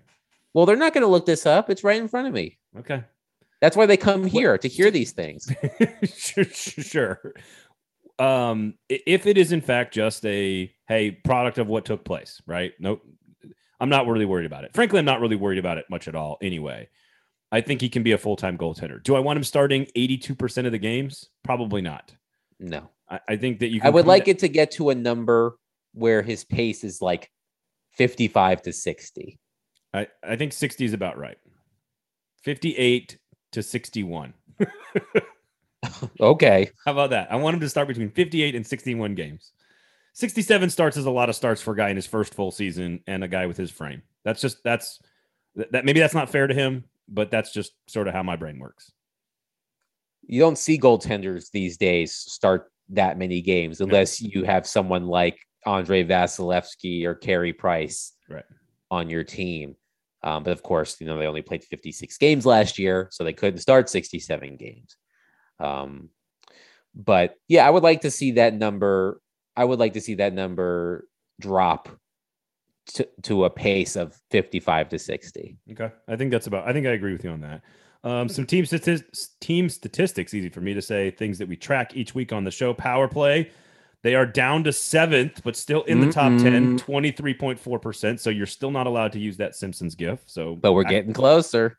Speaker 2: Well, they're not going to look this up. It's right in front of me.
Speaker 1: Okay.
Speaker 2: That's why they come here what? to hear these things.
Speaker 1: sure, sure. Um, if it is in fact just a hey product of what took place, right? Nope. I'm not really worried about it. Frankly, I'm not really worried about it much at all. Anyway, I think he can be a full time goaltender. Do I want him starting 82% of the games? Probably not.
Speaker 2: No.
Speaker 1: I, I think that you
Speaker 2: I would like it to get to a number where his pace is like 55 to 60.
Speaker 1: I, I think 60 is about right. 58 to 61.
Speaker 2: Okay.
Speaker 1: How about that? I want him to start between 58 and 61 games. 67 starts is a lot of starts for a guy in his first full season and a guy with his frame. That's just that's that, that maybe that's not fair to him, but that's just sort of how my brain works.
Speaker 2: You don't see goaltenders these days start that many games unless you have someone like Andrei Vasilevskiy or Carey Price
Speaker 1: Right.
Speaker 2: on your team. Um, but of course, you know, they only played 56 games last year, so they couldn't start 67 games. Um, but yeah, I would like to see that number. I would like to see that number drop to, to a pace of 55 to 60.
Speaker 1: Okay. I think that's about I think I agree with you on that. Um, some team statistics team statistics, easy for me to say, things that we track each week on the show. Power play. They are down to seventh, but still in the top 10, 23.4%. So you're still not allowed to use that Simpsons gif. So
Speaker 2: But we're
Speaker 1: I-
Speaker 2: getting closer.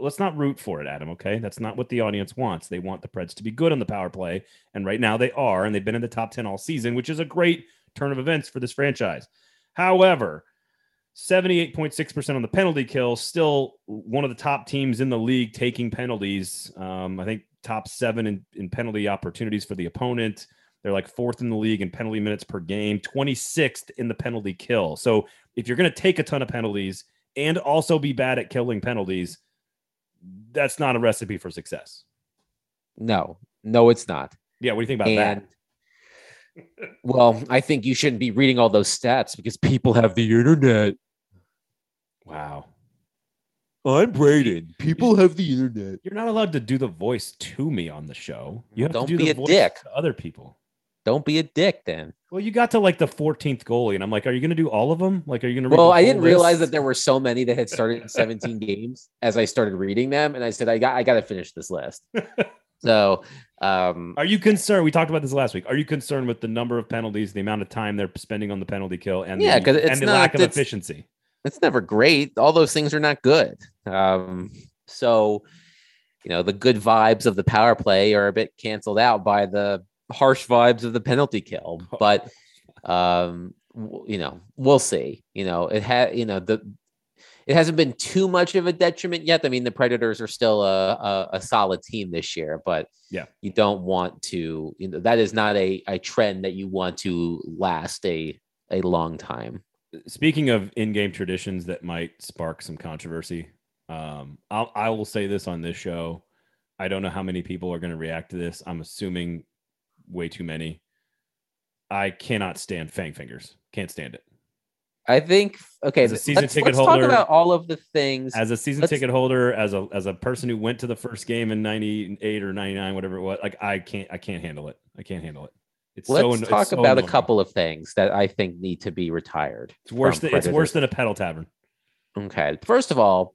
Speaker 1: let's not root for it, Adam. Okay, that's not what the audience wants. They want the Preds to be good on the power play, and right now they are, and they've been in the top ten all season, which is a great turn of events for this franchise. However, seventy-eight point six percent on the penalty kill, still one of the top teams in the league taking penalties. Um, I think top seven in, in penalty opportunities for the opponent. They're like fourth in the league in penalty minutes per game, 26th in the penalty kill. So if you're going to take a ton of penalties and also be bad at killing penalties, that's not a recipe for success.
Speaker 2: No, no, it's not.
Speaker 1: Yeah, what do you think about
Speaker 2: and well, I think you shouldn't be reading all those stats because people have the internet.
Speaker 1: Wow.
Speaker 2: I'm Braden. People have the internet.
Speaker 1: You're not allowed to do the voice to me on the show. You have
Speaker 2: Don't
Speaker 1: to do
Speaker 2: be
Speaker 1: the
Speaker 2: a
Speaker 1: voice
Speaker 2: dick.
Speaker 1: to other people.
Speaker 2: Don't be a dick then.
Speaker 1: Well, you got to like the 14th goalie, and I'm like, are you going to do all of them? Like, are you going to?
Speaker 2: Well, I didn't realize that there were so many that had started in 17 games as I started reading them, and I said, I got, I got to finish this list. so, um,
Speaker 1: Are you concerned? We talked about this last week. Are you concerned with the number of penalties, the amount of time they're spending on the penalty kill, and
Speaker 2: Yeah,
Speaker 1: the,
Speaker 2: 'cause it's
Speaker 1: and the
Speaker 2: not-
Speaker 1: lack of
Speaker 2: it's-
Speaker 1: efficiency?
Speaker 2: it's never great. All those things are not good. Um, so, you know, the good vibes of the power play are a bit canceled out by the harsh vibes of the penalty kill. But, um, you know, we'll see. You know, it had, you know, the it hasn't been too much of a detriment yet. I mean, the Predators are still a, a, a solid team this year, but
Speaker 1: Yeah.
Speaker 2: you don't want to, you know, that is not a, a trend that you want to last a a long time.
Speaker 1: Speaking of in-game traditions that might spark some controversy, um, I'll, I will say this on this show. I don't know how many people are going to react to this. I'm assuming way too many. I cannot stand Fang Fingers. Can't stand it.
Speaker 2: I think okay.
Speaker 1: As a season
Speaker 2: let's,
Speaker 1: ticket
Speaker 2: let's talk
Speaker 1: holder-
Speaker 2: about all of the things.
Speaker 1: As a season
Speaker 2: Let's-
Speaker 1: ticket holder, as a as a person who went to the first game in '98 or '99, whatever it was, like I can't I can't handle it. I can't handle it. It's so let's so
Speaker 2: talk
Speaker 1: so
Speaker 2: about a couple of things that I think need to be retired.
Speaker 1: It's worse. Than, it's worse than a pedal tavern.
Speaker 2: Okay. First of all,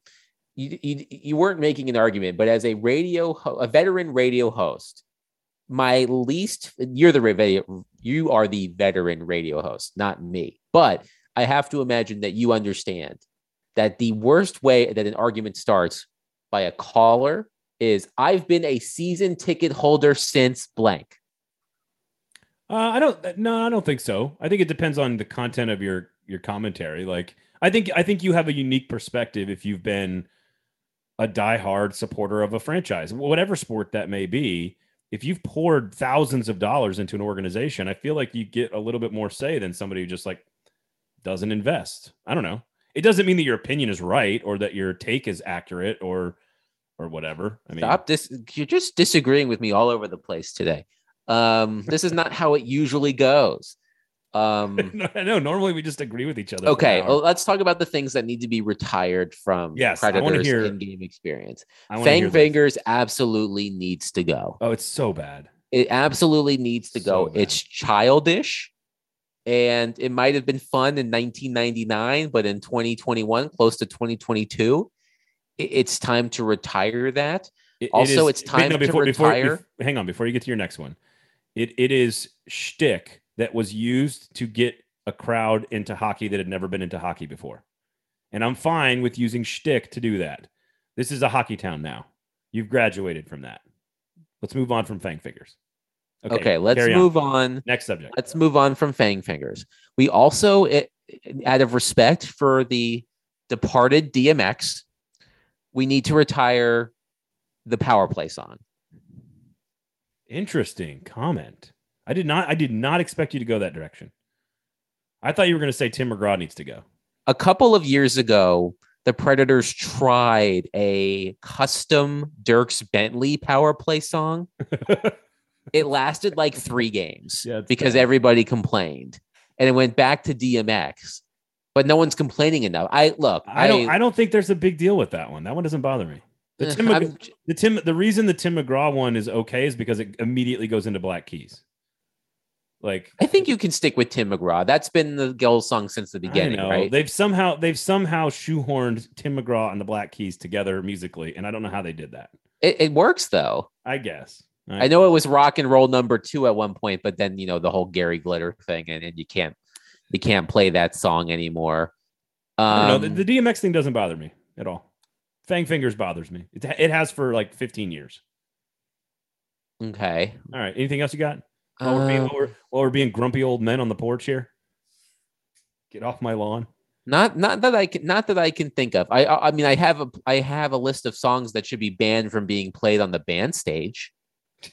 Speaker 2: you, you you weren't making an argument, but as a radio ho- a veteran radio host, my least you're the radio you are the veteran radio host, not me. But I have to imagine that you understand that the worst way that an argument starts by a caller is I've been a season ticket holder since blank.
Speaker 1: Uh, I don't. No, I don't think so. I think it depends on the content of your your commentary. Like, I think I think you have a unique perspective if you've been a diehard supporter of a franchise, whatever sport that may be. If you've poured thousands of dollars into an organization, I feel like you get a little bit more say than somebody who just like doesn't invest. I don't know. It doesn't mean that your opinion is right or that your take is accurate or or whatever. I mean,
Speaker 2: Stop this. You're just disagreeing with me all over the place today. Um, this is not how it usually goes. Um,
Speaker 1: no, no, normally we just agree with each other.
Speaker 2: okay, well, let's talk about the things that need to be retired from
Speaker 1: Yes,
Speaker 2: Predators
Speaker 1: hear-
Speaker 2: in-game experience. Fang. Fingers absolutely needs to go.
Speaker 1: Oh, it's so bad.
Speaker 2: It absolutely needs to
Speaker 1: So
Speaker 2: go.
Speaker 1: bad.
Speaker 2: It's childish. And it might have been fun in 1999, but in 2021, close to 2022, it's time to retire that.
Speaker 1: It- it
Speaker 2: Also,
Speaker 1: is-
Speaker 2: it's time to
Speaker 1: before,
Speaker 2: retire.
Speaker 1: bef- hang on, before you get to your next one, it it is shtick that was used to get a crowd into hockey that had never been into hockey before, and I'm fine with using shtick to do that. This is a hockey town now. You've graduated from that. Let's move on from Fang Fingers.
Speaker 2: Okay, let's
Speaker 1: carry on.
Speaker 2: move on.
Speaker 1: Next subject.
Speaker 2: Let's move on from Fang Fingers. We also, it, out of respect for the departed DMX, we need to retire the power play song.
Speaker 1: Interesting comment. I did not. I did not expect you to go that direction. I thought you were going to say Tim McGraw needs to go.
Speaker 2: A couple of years ago, the Predators tried a custom Dierks Bentley power play song. it lasted like three games
Speaker 1: Yeah,
Speaker 2: because
Speaker 1: bad.
Speaker 2: everybody complained, and it went back to DMX. But no one's complaining enough. I look.
Speaker 1: I don't. I don't think there's a big deal with that one. That one doesn't bother me. The eh, Tim,
Speaker 2: I'm-
Speaker 1: the Tim, the reason the Tim McGraw one is okay is because it immediately goes into Black Keys. Like
Speaker 2: I think you can stick with Tim McGraw. That's been the Gill song since the
Speaker 1: I
Speaker 2: beginning,
Speaker 1: know.
Speaker 2: right?
Speaker 1: They've somehow they've somehow shoehorned Tim McGraw and the Black Keys together musically, and I don't know how they did that.
Speaker 2: It, it works though.
Speaker 1: I guess.
Speaker 2: I know it was rock and roll number two at one point, but then you know the whole Gary Glitter thing, and, and you can't you can't play that song anymore.
Speaker 1: I don't know.
Speaker 2: Um,
Speaker 1: The, the DMX thing doesn't bother me at all. Fang Fingers bothers me. It, it has for like 15 years.
Speaker 2: okay.
Speaker 1: All right. Anything else you got? While, we're being,
Speaker 2: Um,
Speaker 1: while, we're, while we're being grumpy old men on the porch here. Get off my lawn.
Speaker 2: not not that I can not that I can think of. I I I mean I have a I have a list of songs that should be banned from being played on the band stage.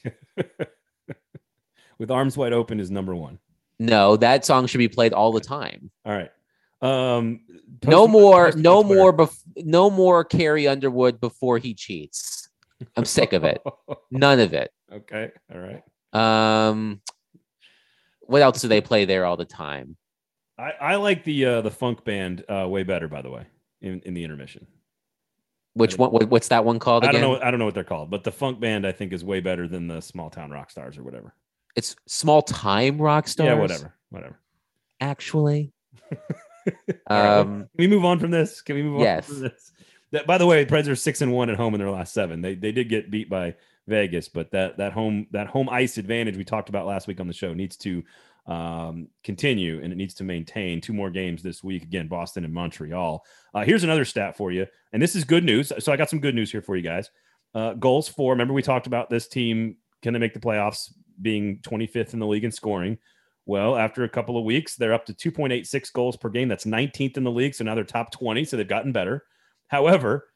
Speaker 1: With arms wide open is number one.
Speaker 2: No, that song should be played all the time.
Speaker 1: All right. Um,
Speaker 2: no more,
Speaker 1: post it on
Speaker 2: no more, bef- no more Carrie Underwood before he cheats. I'm sick of it. None of it.
Speaker 1: okay. All right.
Speaker 2: Um, what else do they play there all the time?
Speaker 1: I, I like the uh, the funk band uh, way better, by the way, in, in the intermission.
Speaker 2: Which one? What's that one called
Speaker 1: I
Speaker 2: again?
Speaker 1: don't know. I don't know what they're called, but the funk band I think is way better than the small town rock stars or whatever.
Speaker 2: It's small time rock stars.
Speaker 1: Yeah, whatever, whatever.
Speaker 2: Actually,
Speaker 1: All right,
Speaker 2: um,
Speaker 1: Can we move on from this? Can we move
Speaker 2: Yes.
Speaker 1: on from this? That, by the way, Preds are six and one at home in their last seven. They they did get beat by Vegas, but that that home that home ice advantage we talked about last week on the show needs to um, continue and it needs to maintain two more games this week. Again, Boston and Montreal. Uh, here's another stat for you, and this is good news. So I got some good news here for you guys. Uh, goals for. Remember we talked about this team. Can they make the playoffs? Being 25th in the league in scoring. Well, after a couple of weeks, they're up to 2.86 goals per game. That's 19th in the league. So now they're top 20. So they've gotten better. However,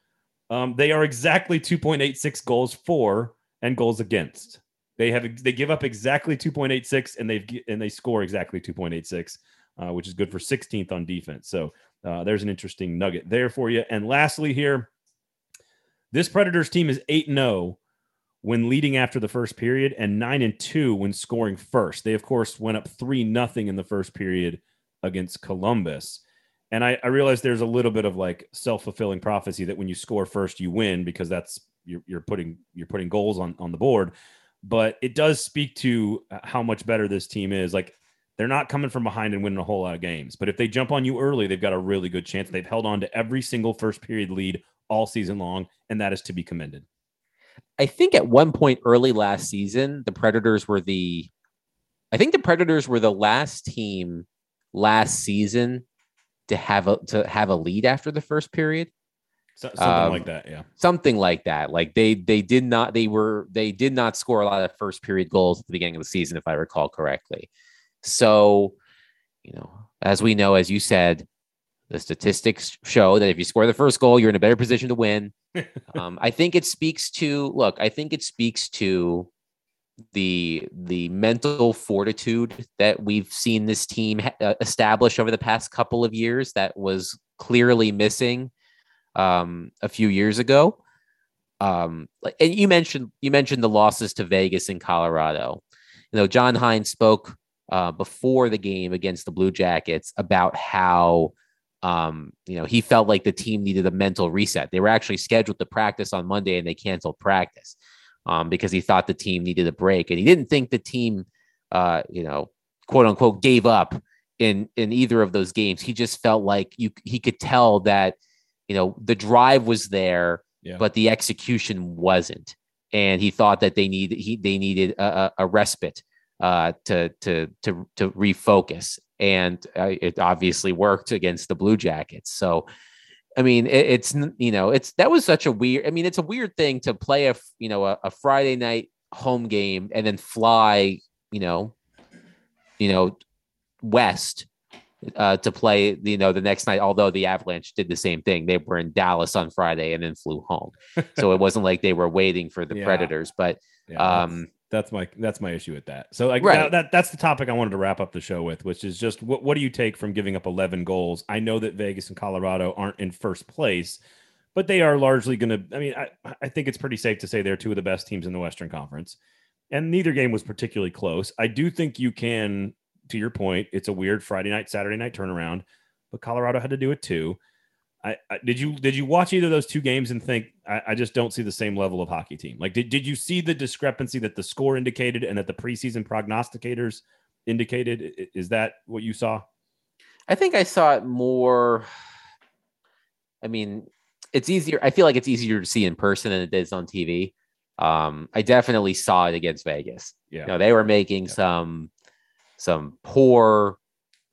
Speaker 1: um, they are exactly 2.86 goals for and goals against. They have they give up exactly 2.86 and they've and they score exactly 2.86, uh, which is good for 16th on defense. So uh, there's an interesting nugget there for you. And lastly, here, this Predators team is 8 0 when leading after the first period and 9 and 2 when scoring first. They, of course, went up 3 nothing in the first period against Columbus. And I, I realize there's a little bit of like self fulfilling prophecy that when you score first, you win because that's you're, you're putting you're putting goals on on the board. But it does speak to uh, how much better this team is. Like they're not coming from behind and winning a whole lot of games. But if they jump on you early, they've got a really good chance. They've held on to every single first period lead all season long, and that is to be commended.
Speaker 2: I think at one point early last season, the Predators were the, I think the Predators were the last team last season to have a to have a lead after the first period.
Speaker 1: So, something
Speaker 2: Um,
Speaker 1: like that, yeah.
Speaker 2: something like that. Like they they did not they were they did not score a lot of first period goals at the beginning of the season, if I recall correctly. So, you know, as we know, as you said, the statistics show that if you score the first goal, you're in a better position to win. um, I think it speaks to look. I think it speaks to the the mental fortitude that we've seen this team ha- uh, establish over the past couple of years that was clearly missing um, a few years ago. Um, and you mentioned you mentioned the losses to Vegas and Colorado. You know, John Hynes spoke uh, before the game against the Blue Jackets about how um, you know he felt like the team needed a mental reset. They were actually scheduled to practice on Monday and they canceled practice um, because he thought the team needed a break, and he didn't think the team, uh, you know, quote unquote, gave up in in either of those games. He just felt like you he could tell that you know the drive was there
Speaker 1: Yeah.
Speaker 2: but the execution wasn't and he thought that they need he they needed a, a, respite uh to to to to refocus and uh, it obviously worked against the blue jackets so I mean, it, it's you know, it's that was such a weird. I mean, it's a weird thing to play a you know a, a Friday night home game and then fly, you know, you know, west uh, to play, you know, the next night. Although the Avalanche did the same thing, they were in Dallas on Friday and then flew home, so it wasn't like they were waiting for the
Speaker 1: Yeah.
Speaker 2: Predators. But
Speaker 1: Yeah,
Speaker 2: um,
Speaker 1: that's my that's my issue with that. So like
Speaker 2: Right.
Speaker 1: that, that that's the topic I wanted to wrap up the show with, which is just what what do you take from giving up 11 goals? I know that Vegas and Colorado aren't in first place, but they are largely going to. I mean, I I think it's pretty safe to say they're two of the best teams in the Western Conference, and neither game was particularly close. I do think you can, to your point, it's a weird Friday night Saturday night turnaround, but Colorado had to do it too. I, I did you did you watch either of those two games and think I, I just don't see the same level of hockey team? Like did, did you see the discrepancy that the score indicated and that the preseason prognosticators indicated? Is that what you saw?
Speaker 2: I think I saw it more. I mean, it's easier. I feel like it's easier to see in person than it is on TV. Um, I definitely saw it against Vegas.
Speaker 1: Yeah.
Speaker 2: You know, they were making
Speaker 1: Yeah.
Speaker 2: some some poor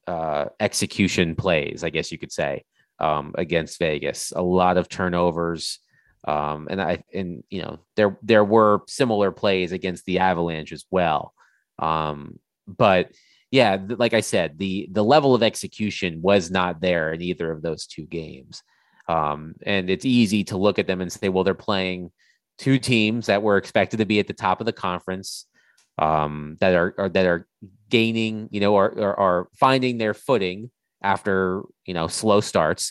Speaker 2: uh, execution plays, I guess you could say, um, against Vegas. A lot of turnovers. Um, and I and you know there there were similar plays against the Avalanche as well. Um, but yeah, th- like I said, the the level of execution was not there in either of those two games. Um, and it's easy to look at them and say, well, they're playing two teams that were expected to be at the top of the conference, um, that are, are that are gaining, you know, are, are are finding their footing after you know slow starts.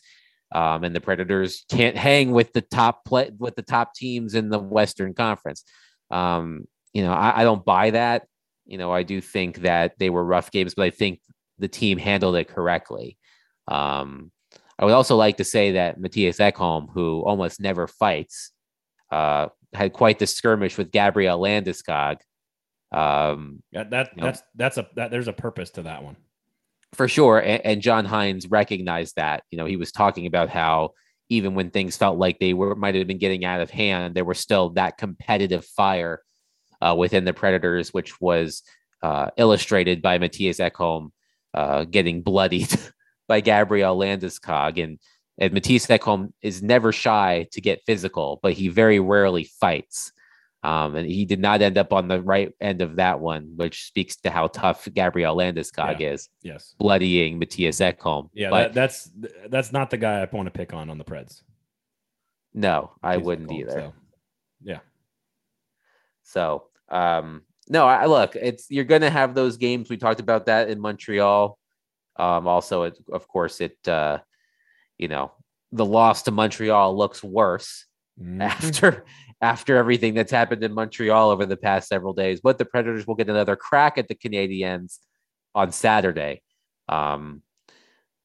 Speaker 2: Um, and the Predators can't hang with the top play with the top teams in the Western Conference. Um, you know, I, I don't buy that. You know, I do think that they were rough games, but I think the team handled it correctly. Um, I would also like to say that Matthias Ekholm, who almost never fights, uh, had quite the skirmish with Gabriel Landeskog. Um,
Speaker 1: Yeah, that that's that's a that, there's a purpose to that one.
Speaker 2: for sure. And, and John Hynes recognized that. You know, he was talking about how even when things felt like they were might have been getting out of hand, there was still that competitive fire uh, within the Predators, which was uh, illustrated by Matthias Ekholm uh, getting bloodied by Gabriel Landeskog. And, and Matthias Ekholm is never shy to get physical, but he very rarely fights. Um, and he did not end up on the right end of that one, which speaks to how tough Gabriel Landeskog is
Speaker 1: Yes.
Speaker 2: bloodying Matthias Ekholm.
Speaker 1: Yeah,
Speaker 2: but
Speaker 1: that, that's that's not the guy I want to pick on on the Preds.
Speaker 2: no, I
Speaker 1: Matthias
Speaker 2: wouldn't
Speaker 1: Ekholm,
Speaker 2: either.
Speaker 1: so, yeah.
Speaker 2: So, um, no, I look, it's you're going to have those games. We talked about that in Montreal. Um, also, it, of course, it, uh, you know, the loss to Montreal looks worse
Speaker 1: Mhm.
Speaker 2: after after everything that's happened in Montreal over the past several days. But the Predators will get another crack at the Canadiens on Saturday. Um,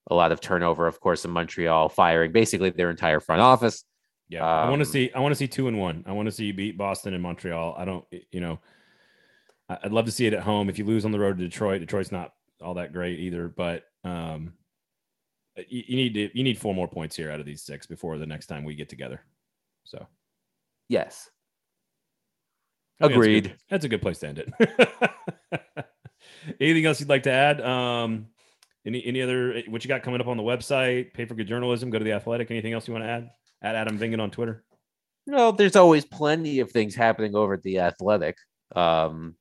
Speaker 2: a lot of turnover, of course, in Montreal, firing basically their entire front office.
Speaker 1: Yeah, I want to
Speaker 2: Um,
Speaker 1: see. I want to see two and one. I want to see you beat Boston and Montreal. I don't. You know, I'd love to see it at home. If you lose on the road to Detroit, Detroit's not all that great either. But um, you, you need to. You need four more points here out of these six before the next time we get together. So
Speaker 2: Yes.
Speaker 1: I think that's a
Speaker 2: Agreed.
Speaker 1: good- That's a good place to end it. Anything else you'd like to add? Um, any any other what you got coming up on the website? Pay for good journalism. Go to the Athletic. Anything else you want to add? At Adam Vingan on Twitter.
Speaker 2: No, there's always plenty of things happening over at the Athletic. Um,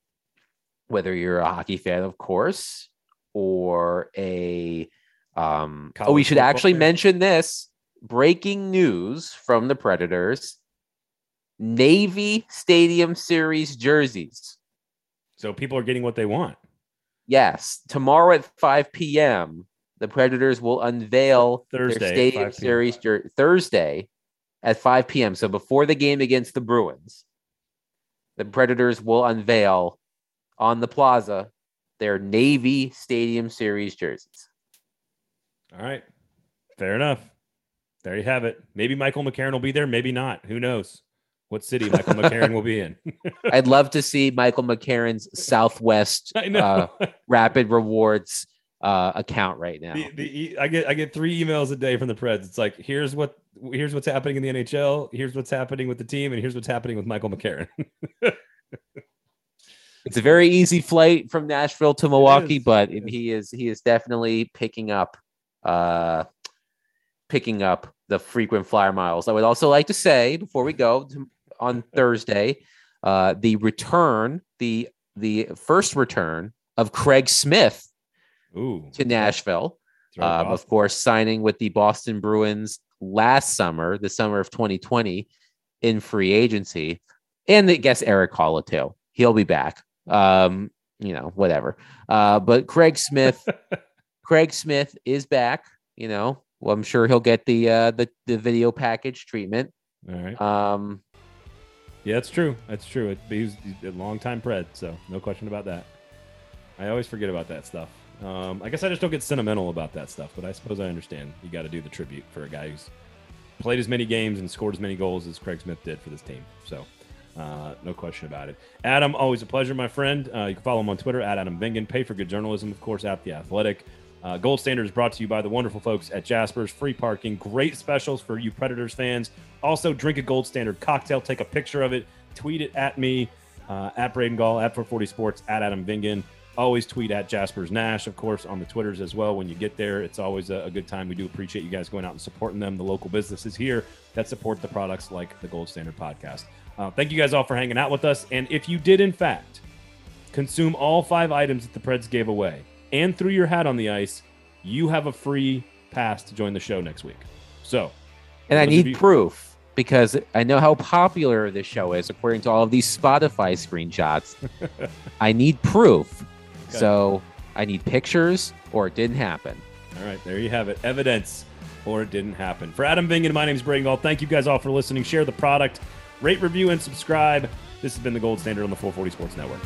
Speaker 2: whether you're a hockey fan, of course, or a um, oh, we should actually
Speaker 1: fan.
Speaker 2: mention this breaking news from the Predators: Navy Stadium Series jerseys.
Speaker 1: So people are getting what they want.
Speaker 2: Yes, tomorrow at 5 p.m., the Predators will unveil
Speaker 1: Thursday
Speaker 2: their Stadium Series jer- Thursday at 5 p.m. So before the game against the Bruins, the Predators will unveil on the plaza their Navy Stadium Series jerseys.
Speaker 1: All right. Fair enough. There you have it. Maybe Michael McCarron will be there. Maybe not. Who knows what city Michael McCarron will be in?
Speaker 2: I'd love to see Michael McCarron's Southwest uh, Rapid Rewards uh, account right now.
Speaker 1: the, the, I get I get three emails a day from the Preds. It's like here's what here's what's happening in the NHL. Here's what's happening with the team, and here's what's happening with Michael McCarron.
Speaker 2: It's a very easy flight from Nashville to Milwaukee, but
Speaker 1: it
Speaker 2: he is he is definitely picking up uh picking up the frequent flyer miles. I would also like to say before we go to, on Thursday, uh, the return, the the first return of Craig Smith
Speaker 1: Ooh,
Speaker 2: to Nashville. Um, of course, signing with the Boston Bruins last summer, the summer of 2020, in free agency, and I guess Erik Haula too. He'll be back. Um, you know, whatever. Uh, but Craig Smith, Craig Smith is back. You know, well, I'm sure he'll get the uh, the the video package treatment.
Speaker 1: All right.
Speaker 2: Um,
Speaker 1: Yeah, that's true. That's true. It, he's, he's a long time pred, so no question about that. I always forget about that stuff. Um, I guess I just don't get sentimental about that stuff, but I suppose I understand. You got to do the tribute for a guy who's played as many games and scored as many goals as Craig Smith did for this team. So, uh, no question about it. Adam, always a pleasure, my friend. Uh, you can follow him on Twitter at Adam Vingan. Pay for good journalism, of course, at The Athletic. Uh, Gold Standard is brought to you by the wonderful folks at Jasper's. Free parking, great specials for you Predators fans. Also, drink a Gold Standard cocktail, take a picture of it, tweet it at me, uh, at Braden Gall, at 440 Sports, at Adam Vingan. Always tweet at Jasper's Nash, of course, on the Twitters as well. When you get there, it's always a, a good time. We do appreciate you guys going out and supporting them, the local businesses here that support the products like the Gold Standard podcast. Uh, thank you guys all for hanging out with us. And if you did, in fact, consume all five items that the Preds gave away and threw your hat on the ice, you have a free pass to join the show next week. So,
Speaker 2: and I need
Speaker 1: you-
Speaker 2: proof because I know how popular this show is according to all of these Spotify screenshots. I need proof.
Speaker 1: Okay.
Speaker 2: So I need pictures or it didn't happen.
Speaker 1: All right, there you have it. Evidence or it didn't happen. For Adam Vingan, my name is Braden Gall. Thank you guys all for listening. Share the product, rate, review, and subscribe. This has been the Gold Standard on the 440 Sports Network.